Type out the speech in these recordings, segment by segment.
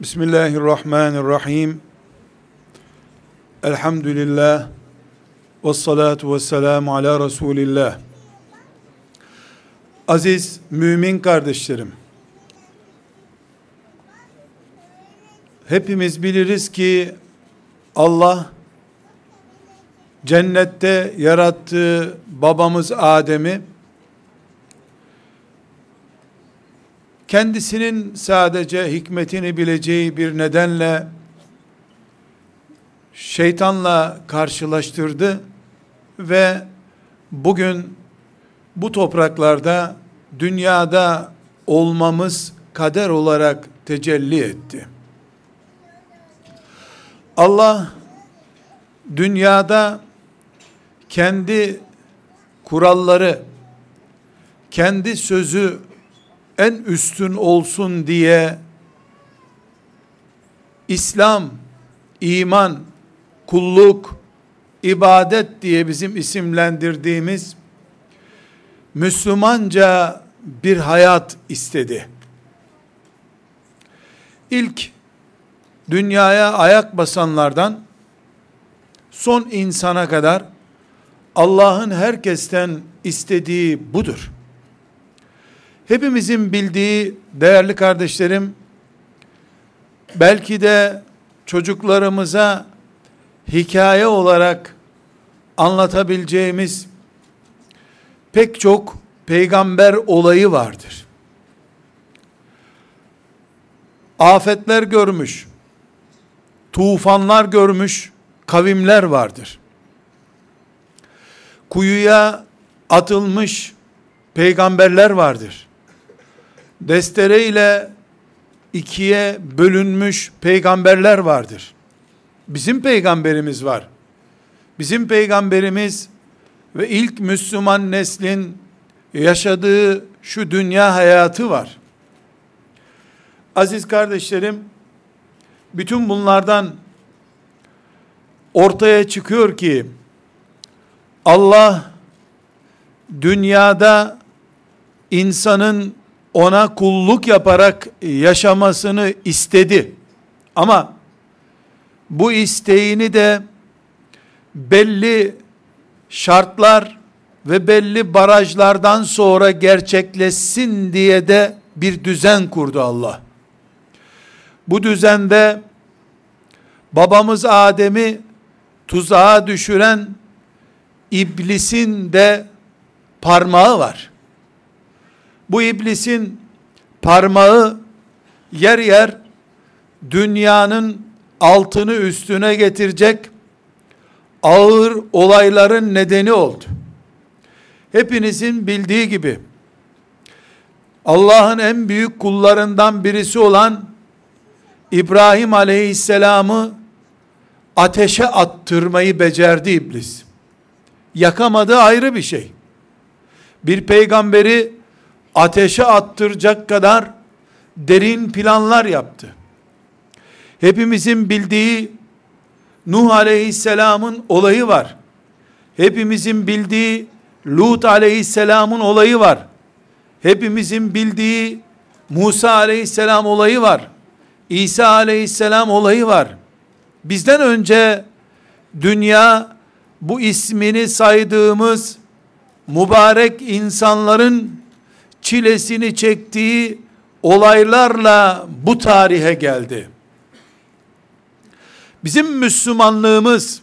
Bismillahirrahmanirrahim. Elhamdülillah. Ve salatu ve selamu ala Resulillah. Aziz mümin kardeşlerim. Hepimiz biliriz ki Allah cennette yarattığı babamız Adem'i kendisinin sadece hikmetini bileceği bir nedenle şeytanla karşılaştırdı ve bugün bu topraklarda dünyada olmamız kader olarak tecelli etti. Allah dünyada kendi kuralları, kendi sözü en üstün olsun diye İslam, iman, kulluk, ibadet diye bizim isimlendirdiğimiz Müslümanca bir hayat istedi. İlk dünyaya ayak basanlardan son insana kadar Allah'ın herkesten istediği budur. Hepimizin bildiği değerli kardeşlerim, belki de çocuklarımıza hikaye olarak anlatabileceğimiz pek çok peygamber olayı vardır. Afetler görmüş, tufanlar görmüş kavimler vardır. Kuyuya atılmış peygamberler vardır destere ile ikiye bölünmüş peygamberler vardır. Bizim peygamberimiz var. Bizim peygamberimiz ve ilk Müslüman neslin yaşadığı şu dünya hayatı var. Aziz kardeşlerim, bütün bunlardan ortaya çıkıyor ki Allah dünyada insanın ona kulluk yaparak yaşamasını istedi. Ama bu isteğini de belli şartlar ve belli barajlardan sonra gerçekleşsin diye de bir düzen kurdu Allah. Bu düzende babamız Adem'i tuzağa düşüren iblisin de parmağı var bu iblisin parmağı yer yer dünyanın altını üstüne getirecek ağır olayların nedeni oldu. Hepinizin bildiği gibi Allah'ın en büyük kullarından birisi olan İbrahim aleyhisselamı ateşe attırmayı becerdi iblis. Yakamadı ayrı bir şey. Bir peygamberi ateşe attıracak kadar derin planlar yaptı. Hepimizin bildiği Nuh aleyhisselamın olayı var. Hepimizin bildiği Lut aleyhisselamın olayı var. Hepimizin bildiği Musa aleyhisselam olayı var. İsa aleyhisselam olayı var. Bizden önce dünya bu ismini saydığımız mübarek insanların çilesini çektiği olaylarla bu tarihe geldi. Bizim Müslümanlığımız,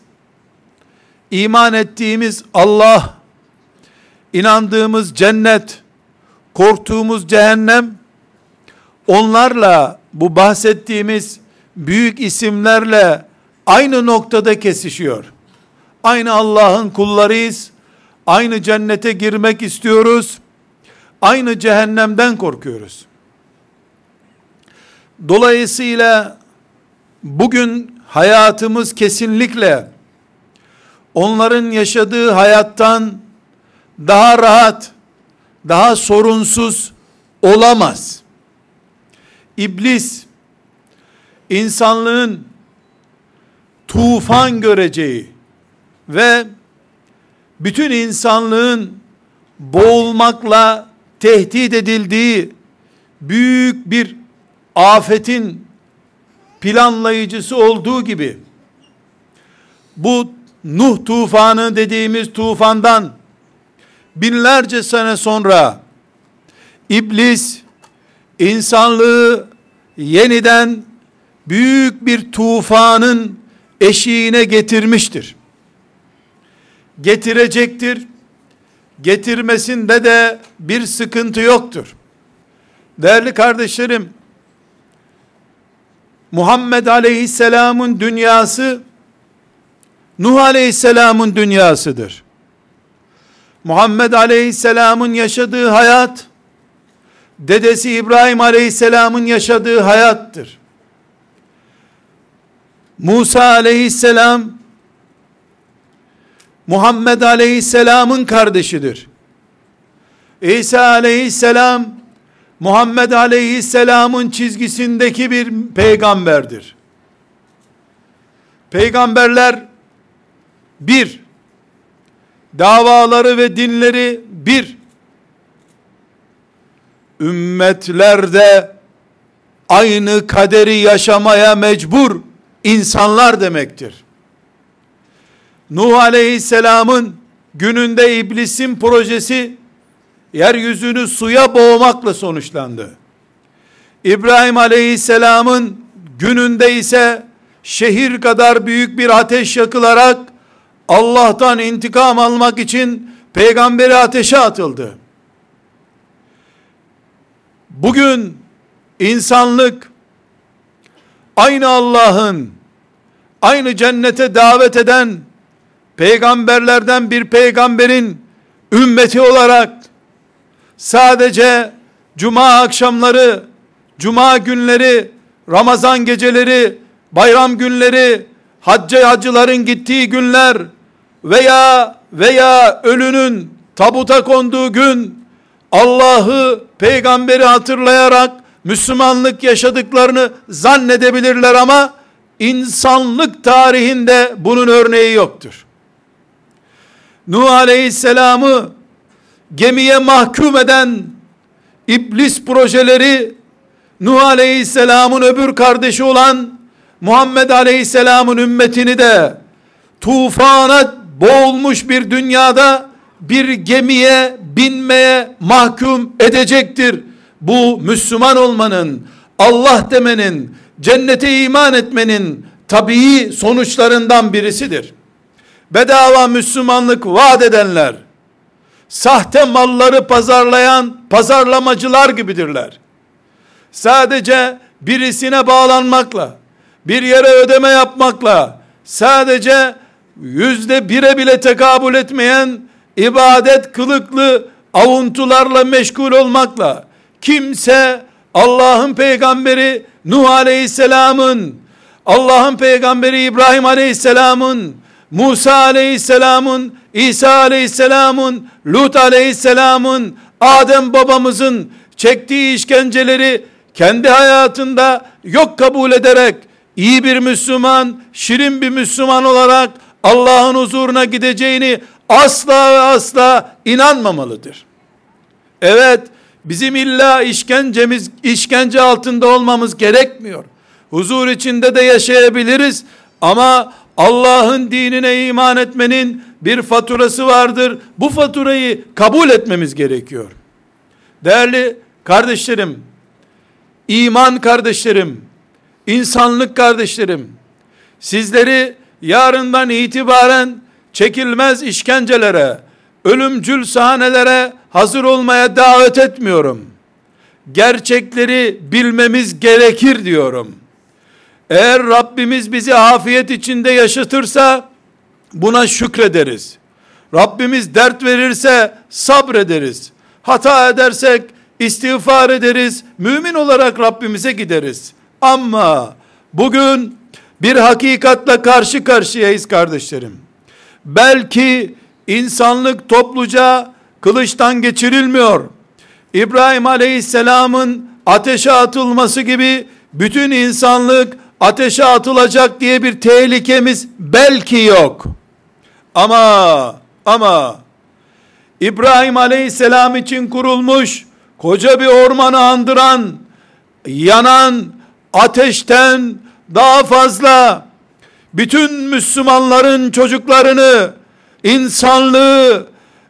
iman ettiğimiz Allah, inandığımız cennet, korktuğumuz cehennem, onlarla bu bahsettiğimiz büyük isimlerle aynı noktada kesişiyor. Aynı Allah'ın kullarıyız. Aynı cennete girmek istiyoruz aynı cehennemden korkuyoruz. Dolayısıyla bugün hayatımız kesinlikle onların yaşadığı hayattan daha rahat, daha sorunsuz olamaz. İblis insanlığın tufan göreceği ve bütün insanlığın boğulmakla tehdit edildiği büyük bir afetin planlayıcısı olduğu gibi bu Nuh tufanı dediğimiz tufandan binlerce sene sonra iblis insanlığı yeniden büyük bir tufanın eşiğine getirmiştir. Getirecektir. Getirmesinde de bir sıkıntı yoktur. Değerli kardeşlerim, Muhammed Aleyhisselam'ın dünyası Nuh Aleyhisselam'ın dünyasıdır. Muhammed Aleyhisselam'ın yaşadığı hayat dedesi İbrahim Aleyhisselam'ın yaşadığı hayattır. Musa Aleyhisselam Muhammed Aleyhisselam'ın kardeşidir. İsa Aleyhisselam Muhammed Aleyhisselam'ın çizgisindeki bir peygamberdir. Peygamberler bir, davaları ve dinleri bir, ümmetlerde aynı kaderi yaşamaya mecbur insanlar demektir. Nuh Aleyhisselam'ın gününde iblisin projesi yeryüzünü suya boğmakla sonuçlandı. İbrahim Aleyhisselam'ın gününde ise şehir kadar büyük bir ateş yakılarak Allah'tan intikam almak için peygamberi ateşe atıldı. Bugün insanlık aynı Allah'ın aynı cennete davet eden peygamberlerden bir peygamberin ümmeti olarak sadece cuma akşamları, cuma günleri, Ramazan geceleri, bayram günleri, hacca hacıların gittiği günler veya veya ölünün tabuta konduğu gün Allah'ı, peygamberi hatırlayarak Müslümanlık yaşadıklarını zannedebilirler ama insanlık tarihinde bunun örneği yoktur. Nuh Aleyhisselam'ı gemiye mahkum eden iblis projeleri Nuh Aleyhisselam'ın öbür kardeşi olan Muhammed Aleyhisselam'ın ümmetini de tufana boğulmuş bir dünyada bir gemiye binmeye mahkum edecektir. Bu Müslüman olmanın, Allah demenin, cennete iman etmenin tabii sonuçlarından birisidir. Bedava Müslümanlık vaat edenler, sahte malları pazarlayan pazarlamacılar gibidirler. Sadece birisine bağlanmakla, bir yere ödeme yapmakla, sadece yüzde bire bile tekabül etmeyen ibadet kılıklı avuntularla meşgul olmakla, kimse Allah'ın peygamberi Nuh Aleyhisselam'ın, Allah'ın peygamberi İbrahim Aleyhisselam'ın, Musa Aleyhisselam'ın, İsa Aleyhisselam'ın, Lut Aleyhisselam'ın, Adem babamızın çektiği işkenceleri kendi hayatında yok kabul ederek iyi bir Müslüman, şirin bir Müslüman olarak Allah'ın huzuruna gideceğini asla ve asla inanmamalıdır. Evet, bizim illa işkencemiz, işkence altında olmamız gerekmiyor. Huzur içinde de yaşayabiliriz ama Allah'ın dinine iman etmenin bir faturası vardır. Bu faturayı kabul etmemiz gerekiyor. Değerli kardeşlerim, iman kardeşlerim, insanlık kardeşlerim, sizleri yarından itibaren çekilmez işkencelere, ölümcül sahnelere hazır olmaya davet etmiyorum. Gerçekleri bilmemiz gerekir diyorum. Eğer Rabbimiz bizi afiyet içinde yaşatırsa buna şükrederiz. Rabbimiz dert verirse sabrederiz. Hata edersek istiğfar ederiz. Mümin olarak Rabbimize gideriz. Ama bugün bir hakikatla karşı karşıyayız kardeşlerim. Belki insanlık topluca kılıçtan geçirilmiyor. İbrahim Aleyhisselam'ın ateşe atılması gibi bütün insanlık ateşe atılacak diye bir tehlikemiz belki yok. Ama ama İbrahim Aleyhisselam için kurulmuş koca bir ormanı andıran yanan ateşten daha fazla bütün Müslümanların çocuklarını insanlığı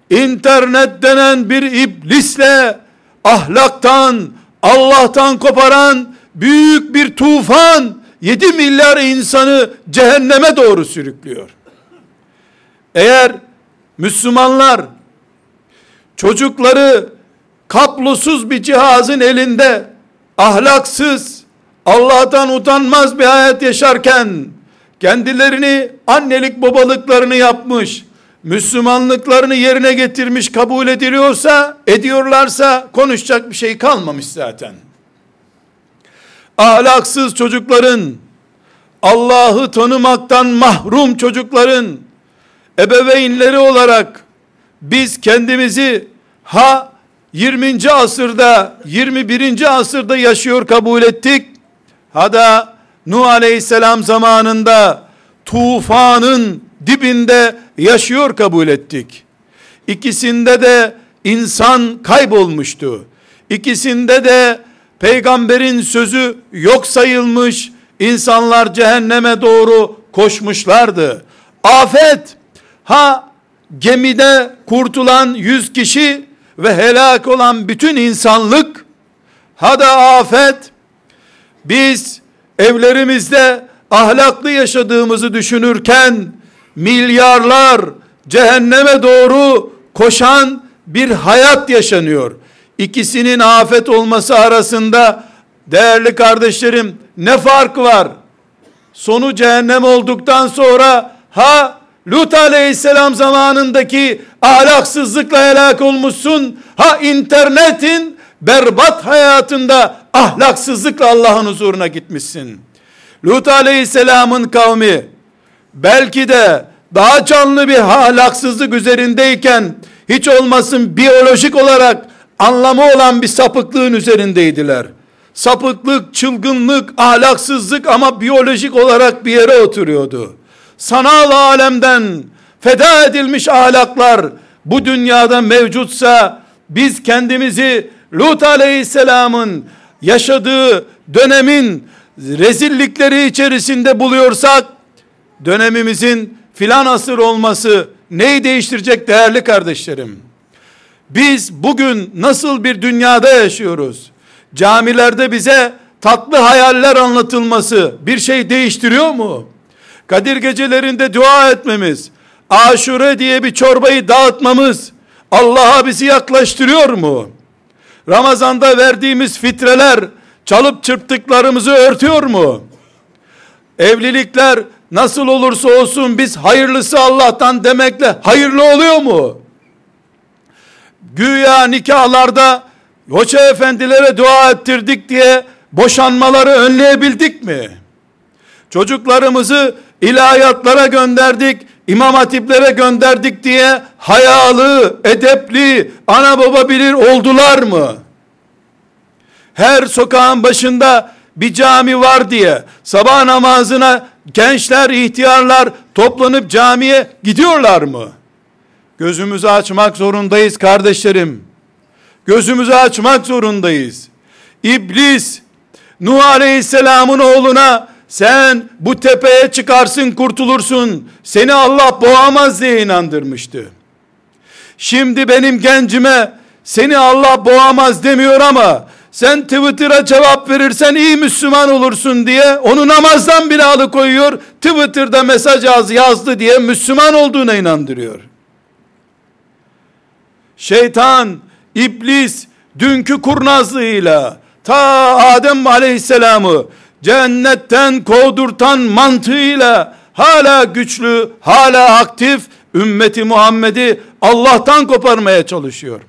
internet denen bir iblisle ahlaktan Allah'tan koparan büyük bir tufan 7 milyar insanı cehenneme doğru sürüklüyor. Eğer Müslümanlar çocukları kablosuz bir cihazın elinde ahlaksız, Allah'tan utanmaz bir hayat yaşarken kendilerini annelik babalıklarını yapmış, Müslümanlıklarını yerine getirmiş kabul ediliyorsa, ediyorlarsa konuşacak bir şey kalmamış zaten. Ahlaksız çocukların, Allah'ı tanımaktan mahrum çocukların, ebeveynleri olarak biz kendimizi ha 20. asırda 21. asırda yaşıyor kabul ettik. Ha da Nuh Aleyhisselam zamanında tufanın dibinde yaşıyor kabul ettik. İkisinde de insan kaybolmuştu. İkisinde de peygamberin sözü yok sayılmış, insanlar cehenneme doğru koşmuşlardı. Afet, ha gemide kurtulan yüz kişi ve helak olan bütün insanlık, ha da afet, biz evlerimizde ahlaklı yaşadığımızı düşünürken, milyarlar cehenneme doğru koşan bir hayat yaşanıyor. İkisinin afet olması arasında değerli kardeşlerim ne fark var? Sonu cehennem olduktan sonra ha Lut aleyhisselam zamanındaki ahlaksızlıkla helak olmuşsun. Ha internetin berbat hayatında ahlaksızlıkla Allah'ın huzuruna gitmişsin. Lut aleyhisselamın kavmi belki de daha canlı bir ahlaksızlık üzerindeyken hiç olmasın biyolojik olarak anlamı olan bir sapıklığın üzerindeydiler. Sapıklık, çılgınlık, ahlaksızlık ama biyolojik olarak bir yere oturuyordu. Sanal alemden feda edilmiş ahlaklar bu dünyada mevcutsa biz kendimizi Lut aleyhisselamın yaşadığı dönemin rezillikleri içerisinde buluyorsak dönemimizin filan asır olması neyi değiştirecek değerli kardeşlerim? Biz bugün nasıl bir dünyada yaşıyoruz? Camilerde bize tatlı hayaller anlatılması bir şey değiştiriyor mu? Kadir gecelerinde dua etmemiz, aşure diye bir çorbayı dağıtmamız Allah'a bizi yaklaştırıyor mu? Ramazanda verdiğimiz fitreler çalıp çırptıklarımızı örtüyor mu? Evlilikler nasıl olursa olsun biz hayırlısı Allah'tan demekle hayırlı oluyor mu? Güya nikahlarda hoca efendilere dua ettirdik diye boşanmaları önleyebildik mi? Çocuklarımızı ilahiyatlara gönderdik, imam hatiplere gönderdik diye hayalı, edepli, ana baba bilir oldular mı? Her sokağın başında bir cami var diye sabah namazına gençler, ihtiyarlar toplanıp camiye gidiyorlar mı? Gözümüzü açmak zorundayız kardeşlerim. Gözümüzü açmak zorundayız. İblis Nuh Aleyhisselam'ın oğluna sen bu tepeye çıkarsın kurtulursun seni Allah boğamaz diye inandırmıştı. Şimdi benim gencime seni Allah boğamaz demiyor ama sen Twitter'a cevap verirsen iyi Müslüman olursun diye onu namazdan bile alıkoyuyor. Twitter'da mesaj az yazdı diye Müslüman olduğuna inandırıyor. Şeytan, iblis dünkü kurnazlığıyla ta Adem aleyhisselamı cennetten kovdurtan mantığıyla hala güçlü, hala aktif ümmeti Muhammed'i Allah'tan koparmaya çalışıyor.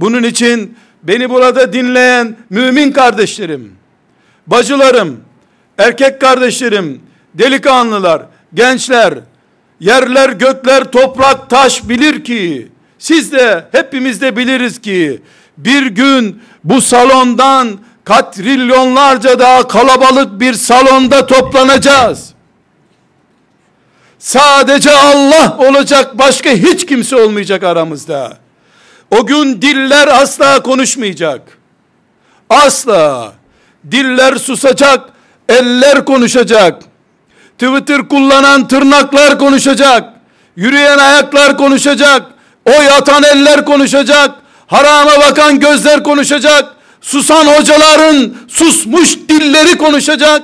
Bunun için beni burada dinleyen mümin kardeşlerim, bacılarım, erkek kardeşlerim, delikanlılar, gençler, yerler, gökler, toprak, taş bilir ki, siz de hepimiz de biliriz ki, bir gün bu salondan katrilyonlarca daha kalabalık bir salonda toplanacağız. Sadece Allah olacak başka hiç kimse olmayacak aramızda. O gün diller asla konuşmayacak. Asla. Diller susacak, eller konuşacak. Twitter kullanan tırnaklar konuşacak. Yürüyen ayaklar konuşacak. O yatan eller konuşacak. Harama bakan gözler konuşacak. Susan hocaların susmuş dilleri konuşacak.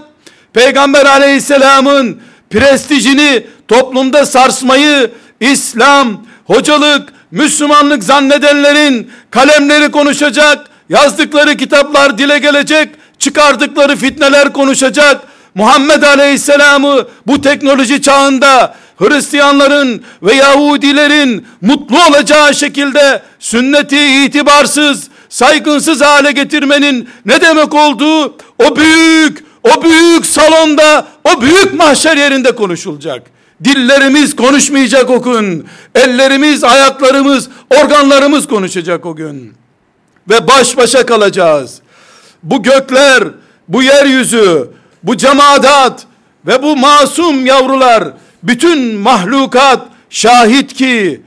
Peygamber aleyhisselamın prestijini toplumda sarsmayı İslam, hocalık, Müslümanlık zannedenlerin kalemleri konuşacak. Yazdıkları kitaplar dile gelecek. Çıkardıkları fitneler konuşacak. Muhammed Aleyhisselam'ı bu teknoloji çağında Hristiyanların ve Yahudilerin mutlu olacağı şekilde sünneti itibarsız, saygınsız hale getirmenin ne demek olduğu o büyük, o büyük salonda, o büyük mahşer yerinde konuşulacak. Dillerimiz konuşmayacak o gün. Ellerimiz, ayaklarımız, organlarımız konuşacak o gün. Ve baş başa kalacağız. Bu gökler, bu yeryüzü, bu cemaat ve bu masum yavrular, bütün mahlukat şahit ki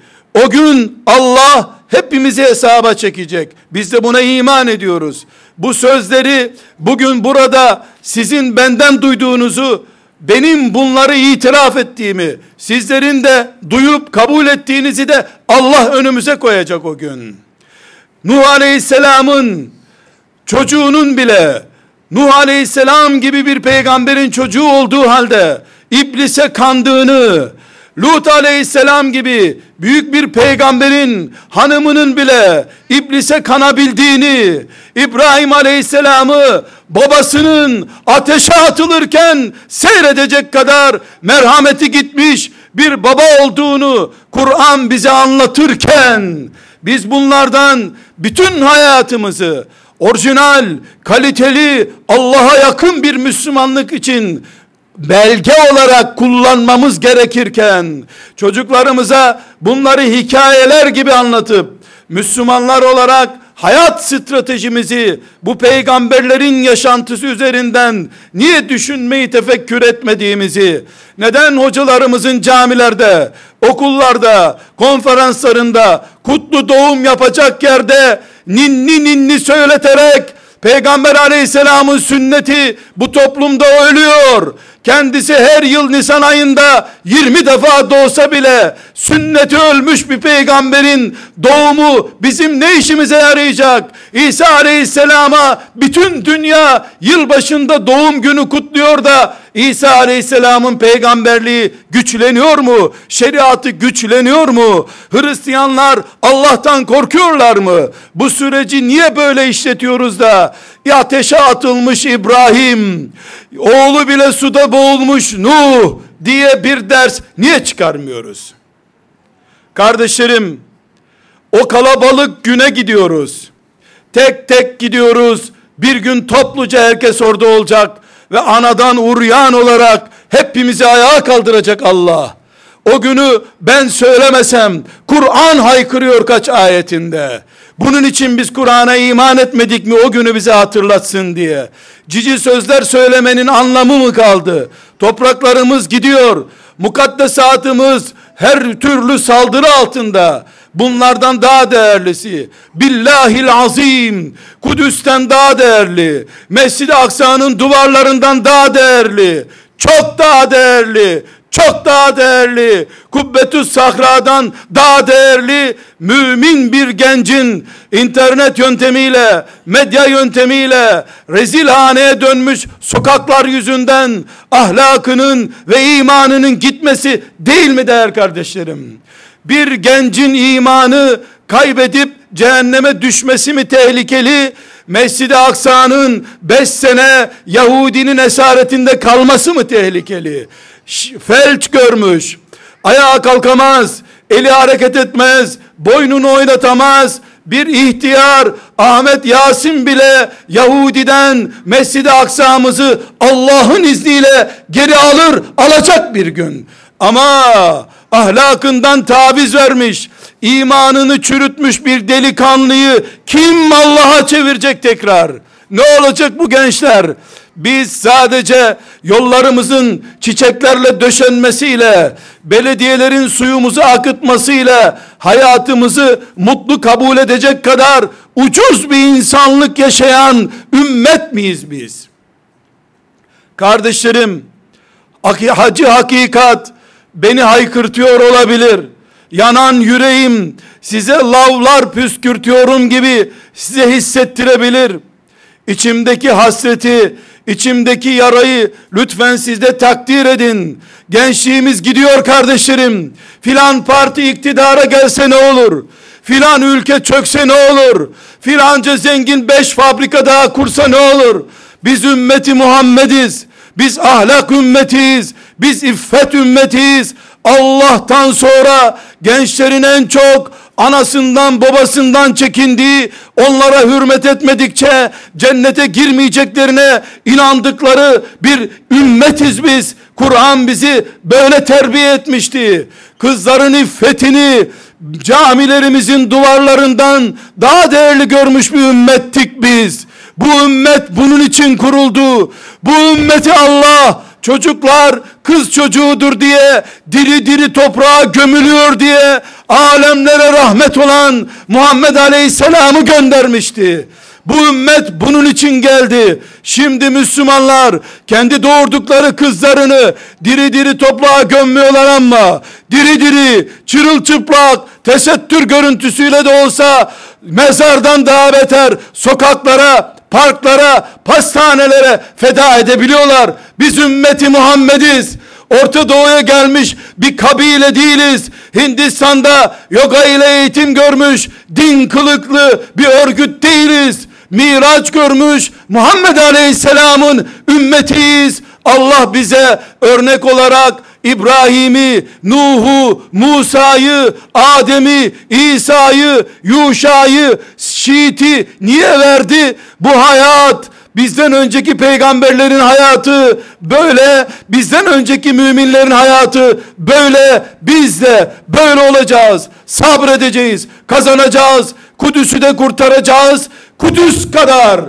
o gün Allah hepimizi hesaba çekecek. Biz de buna iman ediyoruz. Bu sözleri bugün burada sizin benden duyduğunuzu benim bunları itiraf ettiğimi, sizlerin de duyup kabul ettiğinizi de Allah önümüze koyacak o gün. Nuh Aleyhisselam'ın çocuğunun bile Nuh Aleyhisselam gibi bir peygamberin çocuğu olduğu halde iblise kandığını, Lut aleyhisselam gibi büyük bir peygamberin hanımının bile iblise kanabildiğini, İbrahim aleyhisselamı babasının ateşe atılırken seyredecek kadar merhameti gitmiş bir baba olduğunu Kur'an bize anlatırken biz bunlardan bütün hayatımızı orijinal, kaliteli, Allah'a yakın bir Müslümanlık için belge olarak kullanmamız gerekirken çocuklarımıza bunları hikayeler gibi anlatıp Müslümanlar olarak hayat stratejimizi bu peygamberlerin yaşantısı üzerinden niye düşünmeyi tefekkür etmediğimizi, neden hocalarımızın camilerde, okullarda, konferanslarında, kutlu doğum yapacak yerde ninni ninni söyleterek Peygamber aleyhisselamın sünneti bu toplumda ölüyor. Kendisi her yıl Nisan ayında 20 defa doğsa bile sünneti ölmüş bir peygamberin doğumu bizim ne işimize yarayacak? İsa aleyhisselama bütün dünya yılbaşında doğum günü kutluyor da İsa aleyhisselamın peygamberliği güçleniyor mu? Şeriatı güçleniyor mu? Hristiyanlar Allah'tan korkuyorlar mı? Bu süreci niye böyle işletiyoruz da ateşe atılmış İbrahim, oğlu bile suda boğulmuş Nuh diye bir ders niye çıkarmıyoruz? Kardeşlerim, o kalabalık güne gidiyoruz. Tek tek gidiyoruz. Bir gün topluca herkes orada olacak ve anadan uryan olarak hepimizi ayağa kaldıracak Allah. O günü ben söylemesem Kur'an haykırıyor kaç ayetinde. Bunun için biz Kur'an'a iman etmedik mi o günü bize hatırlatsın diye. Cici sözler söylemenin anlamı mı kaldı? Topraklarımız gidiyor. Mukaddesatımız her türlü saldırı altında. Bunlardan daha değerlisi Billahil azim Kudüs'ten daha değerli Mescid-i Aksa'nın duvarlarından daha değerli çok daha değerli çok daha değerli, Kubbetü Sahra'dan daha değerli mümin bir gencin internet yöntemiyle, medya yöntemiyle rezil haneye dönmüş sokaklar yüzünden ahlakının ve imanının gitmesi değil mi değer kardeşlerim? Bir gencin imanı kaybedip cehenneme düşmesi mi tehlikeli? Mescid-i Aksa'nın 5 sene Yahudinin esaretinde kalması mı tehlikeli? Felç görmüş, ayağa kalkamaz, eli hareket etmez, boynunu oynatamaz, bir ihtiyar Ahmet Yasin bile Yahudi'den Mescid-i Aksa'mızı Allah'ın izniyle geri alır, alacak bir gün. Ama ahlakından taviz vermiş, imanını çürütmüş bir delikanlıyı kim Allah'a çevirecek tekrar? Ne olacak bu gençler? Biz sadece yollarımızın çiçeklerle döşenmesiyle, belediyelerin suyumuzu akıtmasıyla hayatımızı mutlu kabul edecek kadar ucuz bir insanlık yaşayan ümmet miyiz biz? Kardeşlerim, hacı hakikat beni haykırtıyor olabilir. Yanan yüreğim size lavlar püskürtüyorum gibi size hissettirebilir. İçimdeki hasreti, içimdeki yarayı lütfen siz de takdir edin. Gençliğimiz gidiyor kardeşlerim. Filan parti iktidara gelse ne olur? Filan ülke çökse ne olur? Filanca zengin beş fabrika daha kursa ne olur? Biz ümmeti Muhammediz. Biz ahlak ümmetiyiz. Biz iffet ümmetiyiz. Allah'tan sonra gençlerin en çok anasından babasından çekindiği, onlara hürmet etmedikçe cennete girmeyeceklerine inandıkları bir ümmetiz biz. Kur'an bizi böyle terbiye etmişti. Kızların iffetini camilerimizin duvarlarından daha değerli görmüş bir ümmettik biz. Bu ümmet bunun için kuruldu. Bu ümmeti Allah çocuklar kız çocuğudur diye diri diri toprağa gömülüyor diye alemlere rahmet olan Muhammed Aleyhisselam'ı göndermişti. Bu ümmet bunun için geldi. Şimdi Müslümanlar kendi doğurdukları kızlarını diri diri toprağa gömmüyorlar ama diri diri çırılçıplak tesettür görüntüsüyle de olsa mezardan daha beter sokaklara parklara, pastanelere feda edebiliyorlar. Biz ümmeti Muhammediz. Orta Doğu'ya gelmiş bir kabile değiliz. Hindistan'da yoga ile eğitim görmüş din kılıklı bir örgüt değiliz. Miraç görmüş Muhammed Aleyhisselam'ın ümmetiyiz. Allah bize örnek olarak İbrahim'i, Nuh'u, Musa'yı, Adem'i, İsa'yı, Yuşa'yı, Şiit'i niye verdi? Bu hayat bizden önceki peygamberlerin hayatı böyle, bizden önceki müminlerin hayatı böyle, biz de böyle olacağız. Sabredeceğiz, kazanacağız. Kudüs'ü de kurtaracağız. Kudüs kadar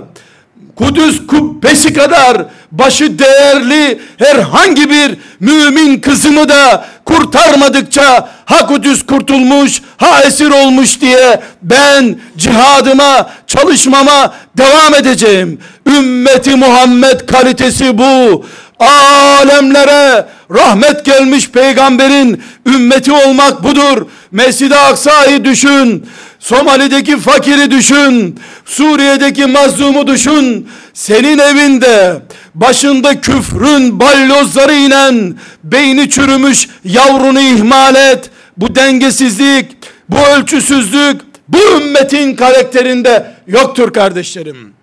Kudüs kubbesi kadar başı değerli herhangi bir mümin kızımı da kurtarmadıkça ha Kudüs kurtulmuş ha esir olmuş diye ben cihadıma çalışmama devam edeceğim. Ümmeti Muhammed kalitesi bu. Alemlere rahmet gelmiş peygamberin ümmeti olmak budur. Mescid-i Aksa'yı düşün. Somali'deki fakiri düşün. Suriye'deki mazlumu düşün. Senin evinde başında küfrün balyozları inen beyni çürümüş yavrunu ihmal et. Bu dengesizlik, bu ölçüsüzlük bu ümmetin karakterinde yoktur kardeşlerim.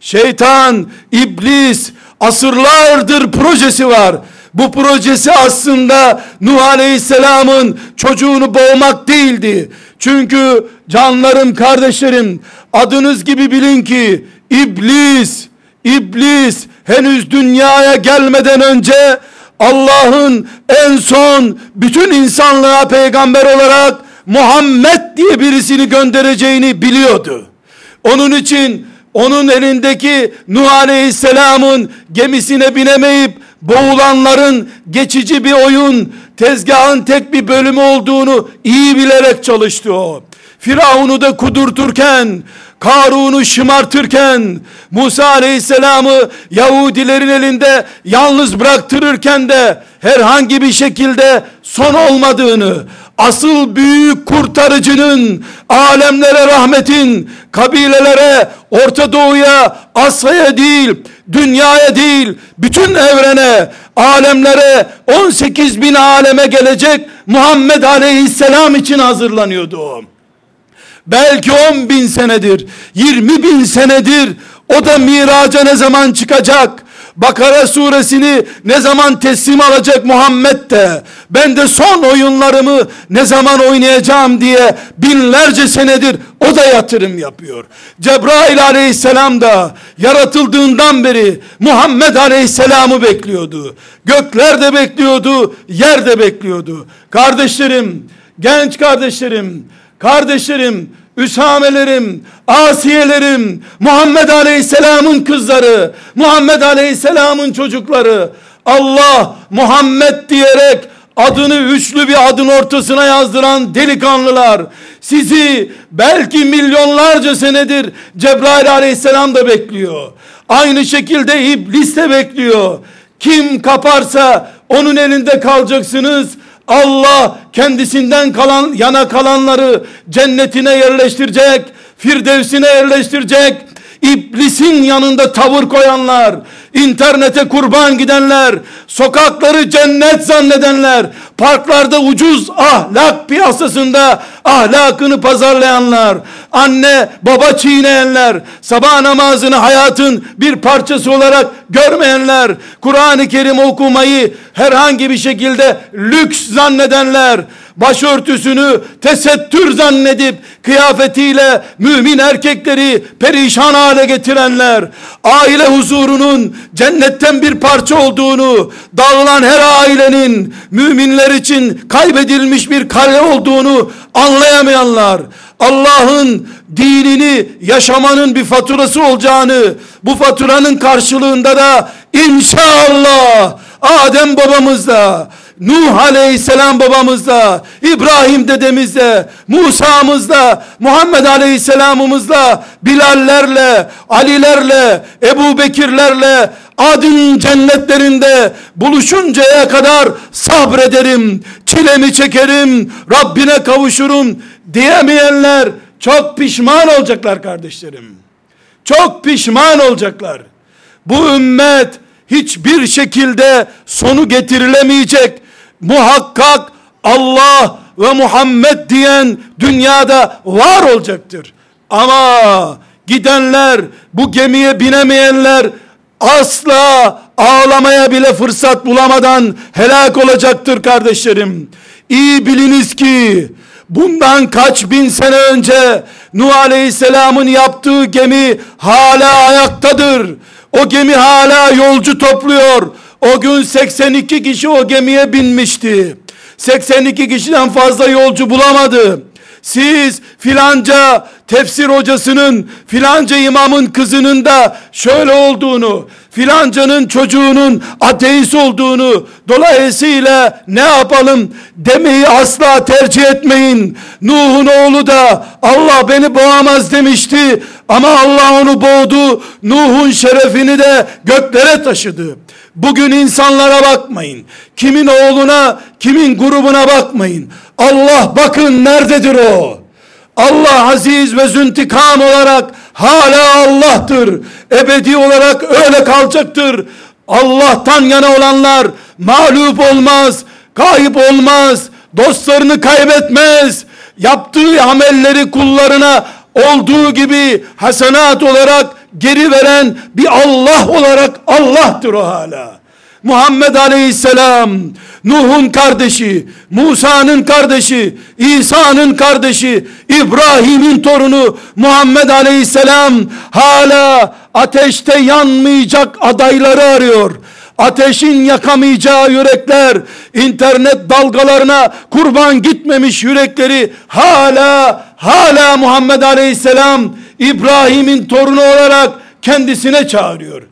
Şeytan, iblis asırlardır projesi var. Bu projesi aslında Nuh Aleyhisselam'ın çocuğunu boğmak değildi. Çünkü canlarım kardeşlerim adınız gibi bilin ki iblis iblis henüz dünyaya gelmeden önce Allah'ın en son bütün insanlığa peygamber olarak Muhammed diye birisini göndereceğini biliyordu. Onun için onun elindeki Nuh Aleyhisselam'ın gemisine binemeyip boğulanların geçici bir oyun, tezgahın tek bir bölümü olduğunu iyi bilerek çalıştı o. Firavun'u da kudurturken, Karun'u şımartırken, Musa Aleyhisselam'ı Yahudilerin elinde yalnız bıraktırırken de herhangi bir şekilde son olmadığını, asıl büyük kurtarıcının, alemlere rahmetin, kabilelere, Orta Doğu'ya, Asya'ya değil, dünyaya değil, bütün evrene, alemlere, 18 bin aleme gelecek Muhammed Aleyhisselam için hazırlanıyordu o. Belki 10 bin senedir, 20 bin senedir o da miraca ne zaman çıkacak? Bakara suresini ne zaman teslim alacak Muhammed de ben de son oyunlarımı ne zaman oynayacağım diye binlerce senedir o da yatırım yapıyor. Cebrail aleyhisselam da yaratıldığından beri Muhammed aleyhisselamı bekliyordu. Gökler de bekliyordu, yer de bekliyordu. Kardeşlerim, genç kardeşlerim, kardeşlerim, Üsamelerim, Asiyelerim, Muhammed Aleyhisselam'ın kızları, Muhammed Aleyhisselam'ın çocukları, Allah Muhammed diyerek adını üçlü bir adın ortasına yazdıran delikanlılar, sizi belki milyonlarca senedir Cebrail aleyhisselam da bekliyor. Aynı şekilde iblis de bekliyor. Kim kaparsa onun elinde kalacaksınız. Allah kendisinden kalan yana kalanları cennetine yerleştirecek, firdevsine yerleştirecek. İblisin yanında tavır koyanlar, internete kurban gidenler, sokakları cennet zannedenler, parklarda ucuz ahlak piyasasında ahlakını pazarlayanlar, anne baba çiğneyenler, sabah namazını hayatın bir parçası olarak görmeyenler, Kur'an-ı Kerim okumayı herhangi bir şekilde lüks zannedenler, başörtüsünü tesettür zannedip kıyafetiyle mümin erkekleri perişan hale getirenler, aile huzurunun cennetten bir parça olduğunu, dağılan her ailenin müminler için kaybedilmiş bir kale olduğunu anlayamayanlar, Allah'ın dinini yaşamanın bir faturası olacağını, bu faturanın karşılığında da inşallah Adem babamızla, Nuh aleyhisselam babamızla, İbrahim dedemizle, Musa'mızla, Muhammed aleyhisselamımızla, Bilallerle, Alilerle, Ebu Bekirlerle, adın cennetlerinde buluşuncaya kadar sabrederim, çilemi çekerim, Rabbine kavuşurum diyemeyenler çok pişman olacaklar kardeşlerim. Çok pişman olacaklar. Bu ümmet hiçbir şekilde sonu getirilemeyecek muhakkak Allah ve Muhammed diyen dünyada var olacaktır. Ama gidenler, bu gemiye binemeyenler asla ağlamaya bile fırsat bulamadan helak olacaktır kardeşlerim. İyi biliniz ki bundan kaç bin sene önce Nuh Aleyhisselam'ın yaptığı gemi hala ayaktadır. O gemi hala yolcu topluyor. O gün 82 kişi o gemiye binmişti. 82 kişiden fazla yolcu bulamadı. Siz filanca tefsir hocasının, filanca imamın kızının da şöyle olduğunu, filancanın çocuğunun ateist olduğunu, dolayısıyla ne yapalım demeyi asla tercih etmeyin. Nuh'un oğlu da Allah beni boğamaz demişti ama Allah onu boğdu. Nuh'un şerefini de göklere taşıdı. Bugün insanlara bakmayın. Kimin oğluna, kimin grubuna bakmayın. Allah bakın nerededir o? Allah aziz ve züntikam olarak hala Allah'tır. Ebedi olarak öyle kalacaktır. Allah'tan yana olanlar mağlup olmaz, kayıp olmaz, dostlarını kaybetmez. Yaptığı amelleri kullarına olduğu gibi hasenat olarak geri veren bir Allah olarak Allah'tır o hala. Muhammed Aleyhisselam, Nuh'un kardeşi, Musa'nın kardeşi, İsa'nın kardeşi, İbrahim'in torunu Muhammed Aleyhisselam hala ateşte yanmayacak adayları arıyor. Ateşin yakamayacağı yürekler, internet dalgalarına kurban gitmemiş yürekleri hala hala Muhammed Aleyhisselam İbrahim'in torunu olarak kendisine çağırıyor.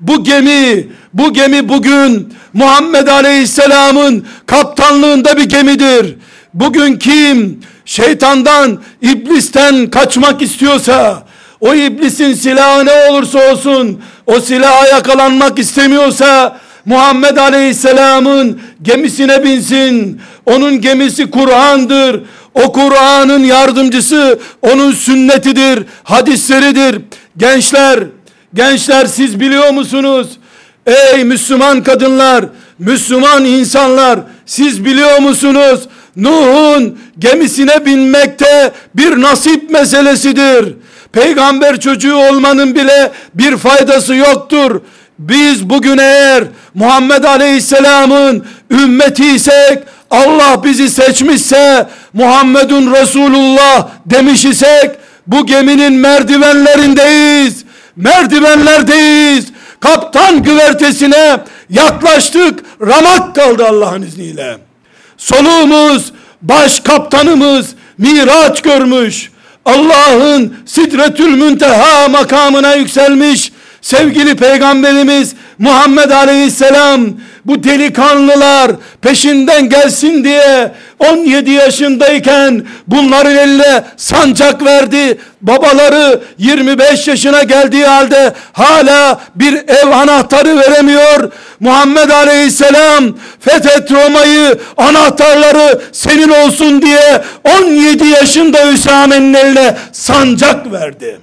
Bu gemi, bu gemi bugün Muhammed Aleyhisselam'ın kaptanlığında bir gemidir. Bugün kim şeytandan, iblisten kaçmak istiyorsa, o iblisin silahı ne olursa olsun, o silaha yakalanmak istemiyorsa, Muhammed Aleyhisselam'ın gemisine binsin. Onun gemisi Kur'an'dır. O Kur'an'ın yardımcısı onun sünnetidir, hadisleridir. Gençler, gençler siz biliyor musunuz? Ey Müslüman kadınlar, Müslüman insanlar, siz biliyor musunuz? Nuh'un gemisine binmekte bir nasip meselesidir. Peygamber çocuğu olmanın bile bir faydası yoktur. Biz bugün eğer Muhammed Aleyhisselam'ın ümmetiysek Allah bizi seçmişse Muhammedun Resulullah demiş isek bu geminin merdivenlerindeyiz. Merdivenlerdeyiz. Kaptan güvertesine yaklaştık. Ramak kaldı Allah'ın izniyle. Soluğumuz, baş kaptanımız miraç görmüş. Allah'ın sidretül münteha makamına yükselmiş. Sevgili peygamberimiz Muhammed Aleyhisselam bu delikanlılar peşinden gelsin diye 17 yaşındayken bunların eline sancak verdi. Babaları 25 yaşına geldiği halde hala bir ev anahtarı veremiyor. Muhammed Aleyhisselam fethet Roma'yı anahtarları senin olsun diye 17 yaşında Hüsame'nin eline sancak verdi.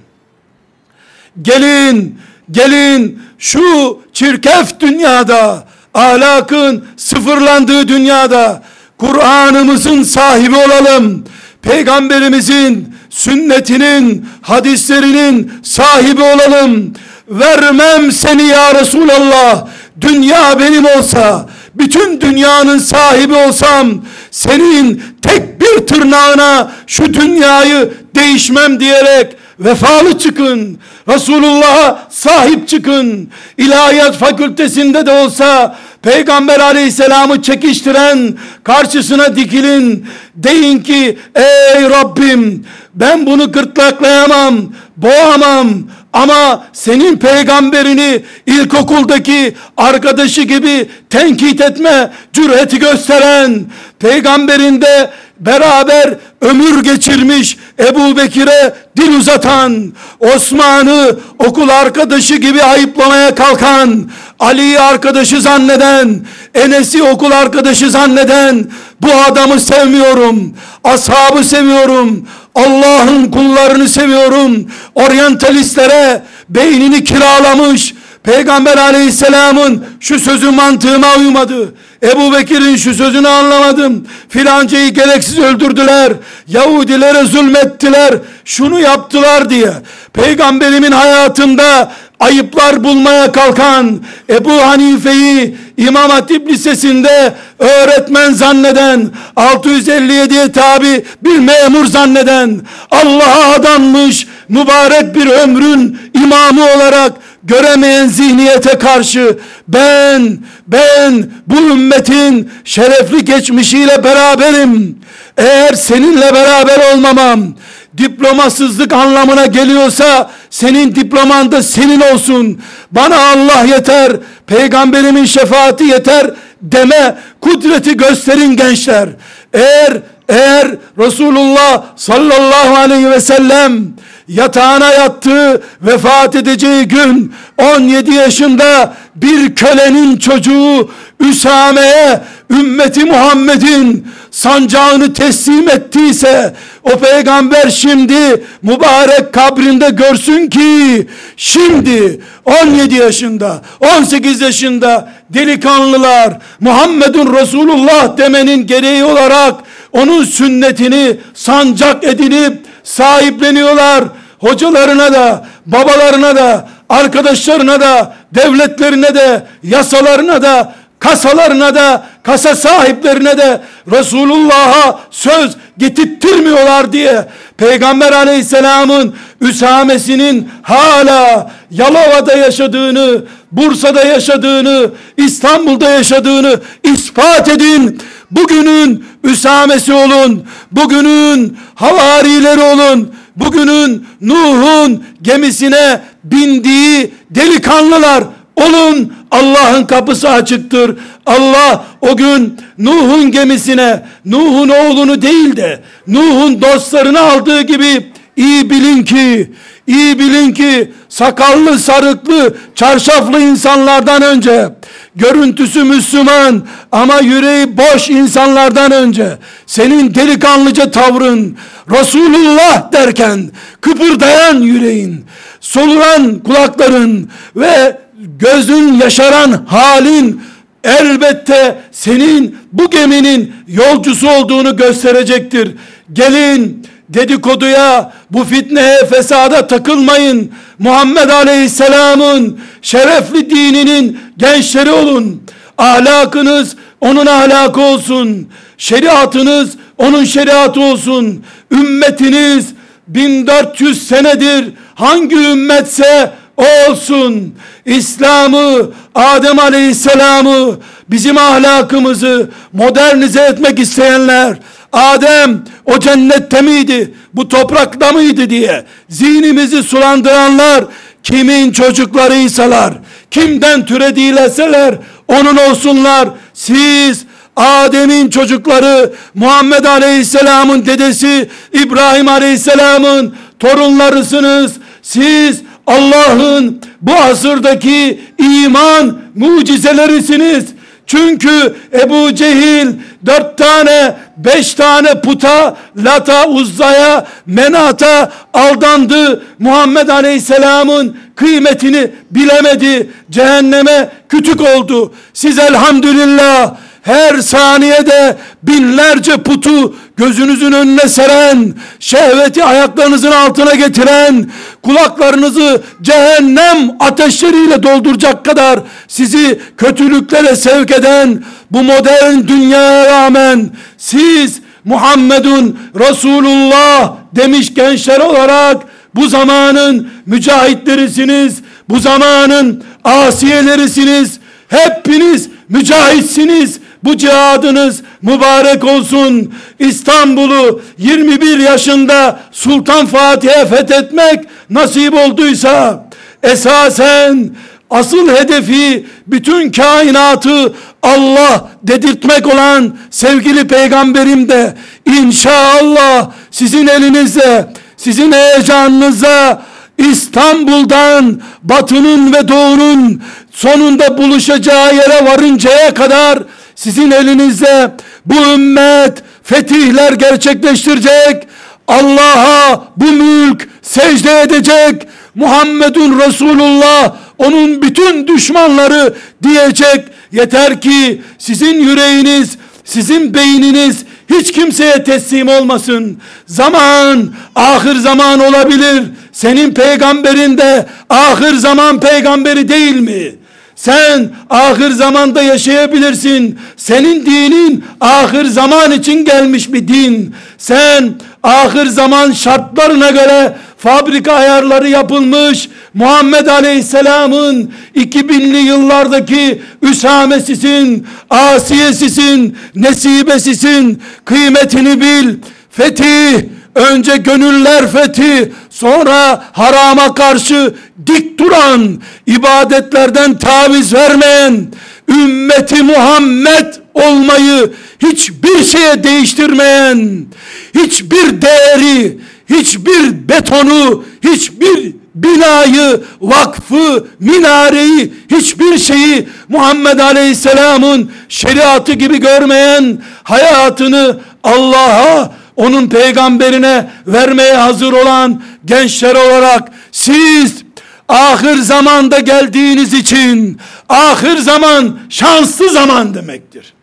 Gelin, gelin şu çirkef dünyada, ahlakın sıfırlandığı dünyada Kur'an'ımızın sahibi olalım. Peygamberimizin sünnetinin, hadislerinin sahibi olalım. Vermem seni ya Resulallah. Dünya benim olsa, bütün dünyanın sahibi olsam, senin tek bir tırnağına şu dünyayı değişmem diyerek vefalı çıkın. Resulullah'a sahip çıkın. İlahiyat fakültesinde de olsa Peygamber aleyhisselamı çekiştiren karşısına dikilin. Deyin ki ey Rabbim ben bunu gırtlaklayamam, boğamam ama senin peygamberini ilkokuldaki arkadaşı gibi tenkit etme cüreti gösteren peygamberinde beraber ömür geçirmiş Ebu Bekir'e dil uzatan, Osman'ı okul arkadaşı gibi ayıplamaya kalkan, Ali'yi arkadaşı zanneden, Enes'i okul arkadaşı zanneden, bu adamı sevmiyorum, ashabı seviyorum, Allah'ın kullarını seviyorum, oryantalistlere beynini kiralamış, Peygamber aleyhisselamın şu sözü mantığıma uymadı. Ebu Bekir'in şu sözünü anlamadım. Filancayı gereksiz öldürdüler. Yahudilere zulmettiler. Şunu yaptılar diye. Peygamberimin hayatında ayıplar bulmaya kalkan Ebu Hanife'yi İmam Hatip Lisesi'nde öğretmen zanneden 657'ye tabi bir memur zanneden Allah'a adanmış mübarek bir ömrün imamı olarak göremeyen zihniyete karşı ben ben bu ümmetin şerefli geçmişiyle beraberim. Eğer seninle beraber olmamam diplomasızlık anlamına geliyorsa senin diploman da senin olsun. Bana Allah yeter, peygamberimin şefaati yeter deme kudreti gösterin gençler. Eğer eğer Resulullah sallallahu aleyhi ve sellem yatağına yattığı vefat edeceği gün 17 yaşında bir kölenin çocuğu Üsame'ye ümmeti Muhammed'in sancağını teslim ettiyse o peygamber şimdi mübarek kabrinde görsün ki şimdi 17 yaşında 18 yaşında delikanlılar Muhammedun Resulullah demenin gereği olarak onun sünnetini sancak edinip sahipleniyorlar. Hocalarına da, babalarına da, arkadaşlarına da, devletlerine de, yasalarına da, kasalarına da, kasa sahiplerine de Resulullah'a söz getirtmiyorlar diye Peygamber aleyhisselamın Üsamesinin hala Yalova'da yaşadığını, Bursa'da yaşadığını, İstanbul'da yaşadığını ispat edin. Bugünün Üsamesi olun. Bugünün havarileri olun. Bugünün Nuh'un gemisine bindiği delikanlılar olun. Allah'ın kapısı açıktır. Allah o gün Nuh'un gemisine Nuh'un oğlunu değil de Nuh'un dostlarını aldığı gibi iyi bilin ki iyi bilin ki sakallı sarıklı çarşaflı insanlardan önce görüntüsü Müslüman ama yüreği boş insanlardan önce senin delikanlıca tavrın Resulullah derken kıpırdayan yüreğin soluran kulakların ve gözün yaşaran halin elbette senin bu geminin yolcusu olduğunu gösterecektir. Gelin dedikoduya, bu fitneye, fesada takılmayın. Muhammed Aleyhisselam'ın şerefli dininin gençleri olun. Ahlakınız onun ahlakı olsun. Şeriatınız onun şeriatı olsun. Ümmetiniz 1400 senedir hangi ümmetse olsun. İslam'ı, Adem Aleyhisselam'ı, bizim ahlakımızı modernize etmek isteyenler, Adem o cennette miydi, bu toprakta mıydı diye zihnimizi sulandıranlar kimin çocuklarıysalar, kimden türediyleseler, onun olsunlar. Siz Adem'in çocukları, Muhammed Aleyhisselam'ın dedesi, İbrahim Aleyhisselam'ın torunlarısınız. Siz Allah'ın bu asırdaki iman mucizelerisiniz. Çünkü Ebu Cehil dört tane, beş tane puta, lata, uzzaya, menata aldandı. Muhammed Aleyhisselam'ın kıymetini bilemedi. Cehenneme kütük oldu. Siz elhamdülillah her saniyede binlerce putu gözünüzün önüne seren, şehveti ayaklarınızın altına getiren, kulaklarınızı cehennem ateşleriyle dolduracak kadar sizi kötülüklere sevk eden bu modern dünyaya rağmen siz Muhammedun Resulullah demiş gençler olarak bu zamanın mücahitlerisiniz, bu zamanın asiyelerisiniz, hepiniz mücahitsiniz, bu cihadınız mübarek olsun. İstanbul'u 21 yaşında Sultan Fatih'e fethetmek nasip olduysa esasen asıl hedefi bütün kainatı Allah dedirtmek olan sevgili peygamberim de inşallah sizin elinizde sizin heyecanınıza İstanbul'dan batının ve doğunun sonunda buluşacağı yere varıncaya kadar sizin elinizde bu ümmet fetihler gerçekleştirecek. Allah'a bu mülk secde edecek. Muhammedun Resulullah onun bütün düşmanları diyecek. Yeter ki sizin yüreğiniz, sizin beyniniz hiç kimseye teslim olmasın. Zaman ahir zaman olabilir. Senin peygamberin de ahir zaman peygamberi değil mi? Sen ahir zamanda yaşayabilirsin. Senin dinin ahir zaman için gelmiş bir din. Sen ahir zaman şartlarına göre fabrika ayarları yapılmış Muhammed Aleyhisselam'ın 2000'li yıllardaki Üsamesisin, Asiyesisin, Nesibesisin, kıymetini bil. Fetih, önce gönüller fethi, sonra harama karşı dik duran, ibadetlerden taviz vermeyen, ümmeti Muhammed olmayı hiçbir şeye değiştirmeyen, hiçbir değeri, hiçbir betonu, hiçbir binayı, vakfı, minareyi, hiçbir şeyi Muhammed Aleyhisselam'ın şeriatı gibi görmeyen hayatını Allah'a, onun peygamberine vermeye hazır olan gençler olarak siz ahir zamanda geldiğiniz için ahir zaman şanslı zaman demektir.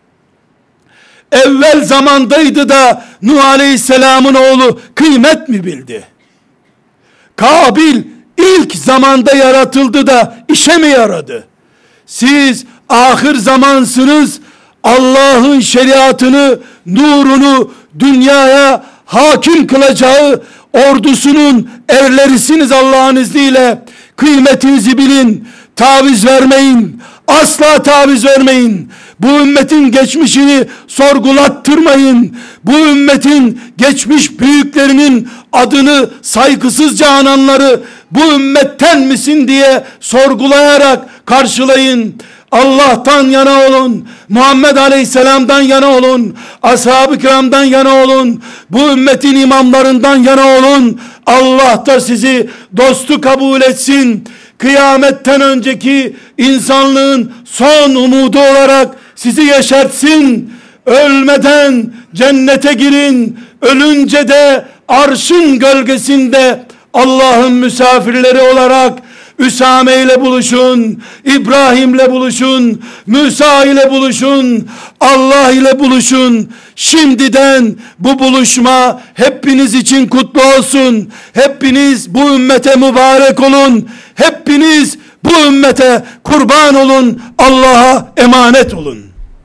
Evvel zamandaydı da Nuh Aleyhisselam'ın oğlu kıymet mi bildi? Kabil ilk zamanda yaratıldı da işe mi yaradı? Siz ahir zamansınız. Allah'ın şeriatını, nurunu dünyaya hakim kılacağı ordusunun erlerisiniz Allah'ın izniyle. Kıymetinizi bilin. Taviz vermeyin. Asla taviz vermeyin. Bu ümmetin geçmişini sorgulattırmayın. Bu ümmetin geçmiş büyüklerinin adını saygısızca ananları bu ümmetten misin diye sorgulayarak karşılayın. Allah'tan yana olun. Muhammed Aleyhisselam'dan yana olun. Ashab-ı kiramdan yana olun. Bu ümmetin imamlarından yana olun. Allah da sizi dostu kabul etsin. Kıyametten önceki insanlığın son umudu olarak sizi yaşatsın. Ölmeden cennete girin. Ölünce de arşın gölgesinde Allah'ın misafirleri olarak Üsame ile buluşun, İbrahim ile buluşun, Musa ile buluşun, Allah ile buluşun. Şimdiden bu buluşma hepiniz için kutlu olsun. Hepiniz bu ümmete mübarek olun. Hepiniz bu ümmete kurban olun. Allah'a emanet olun.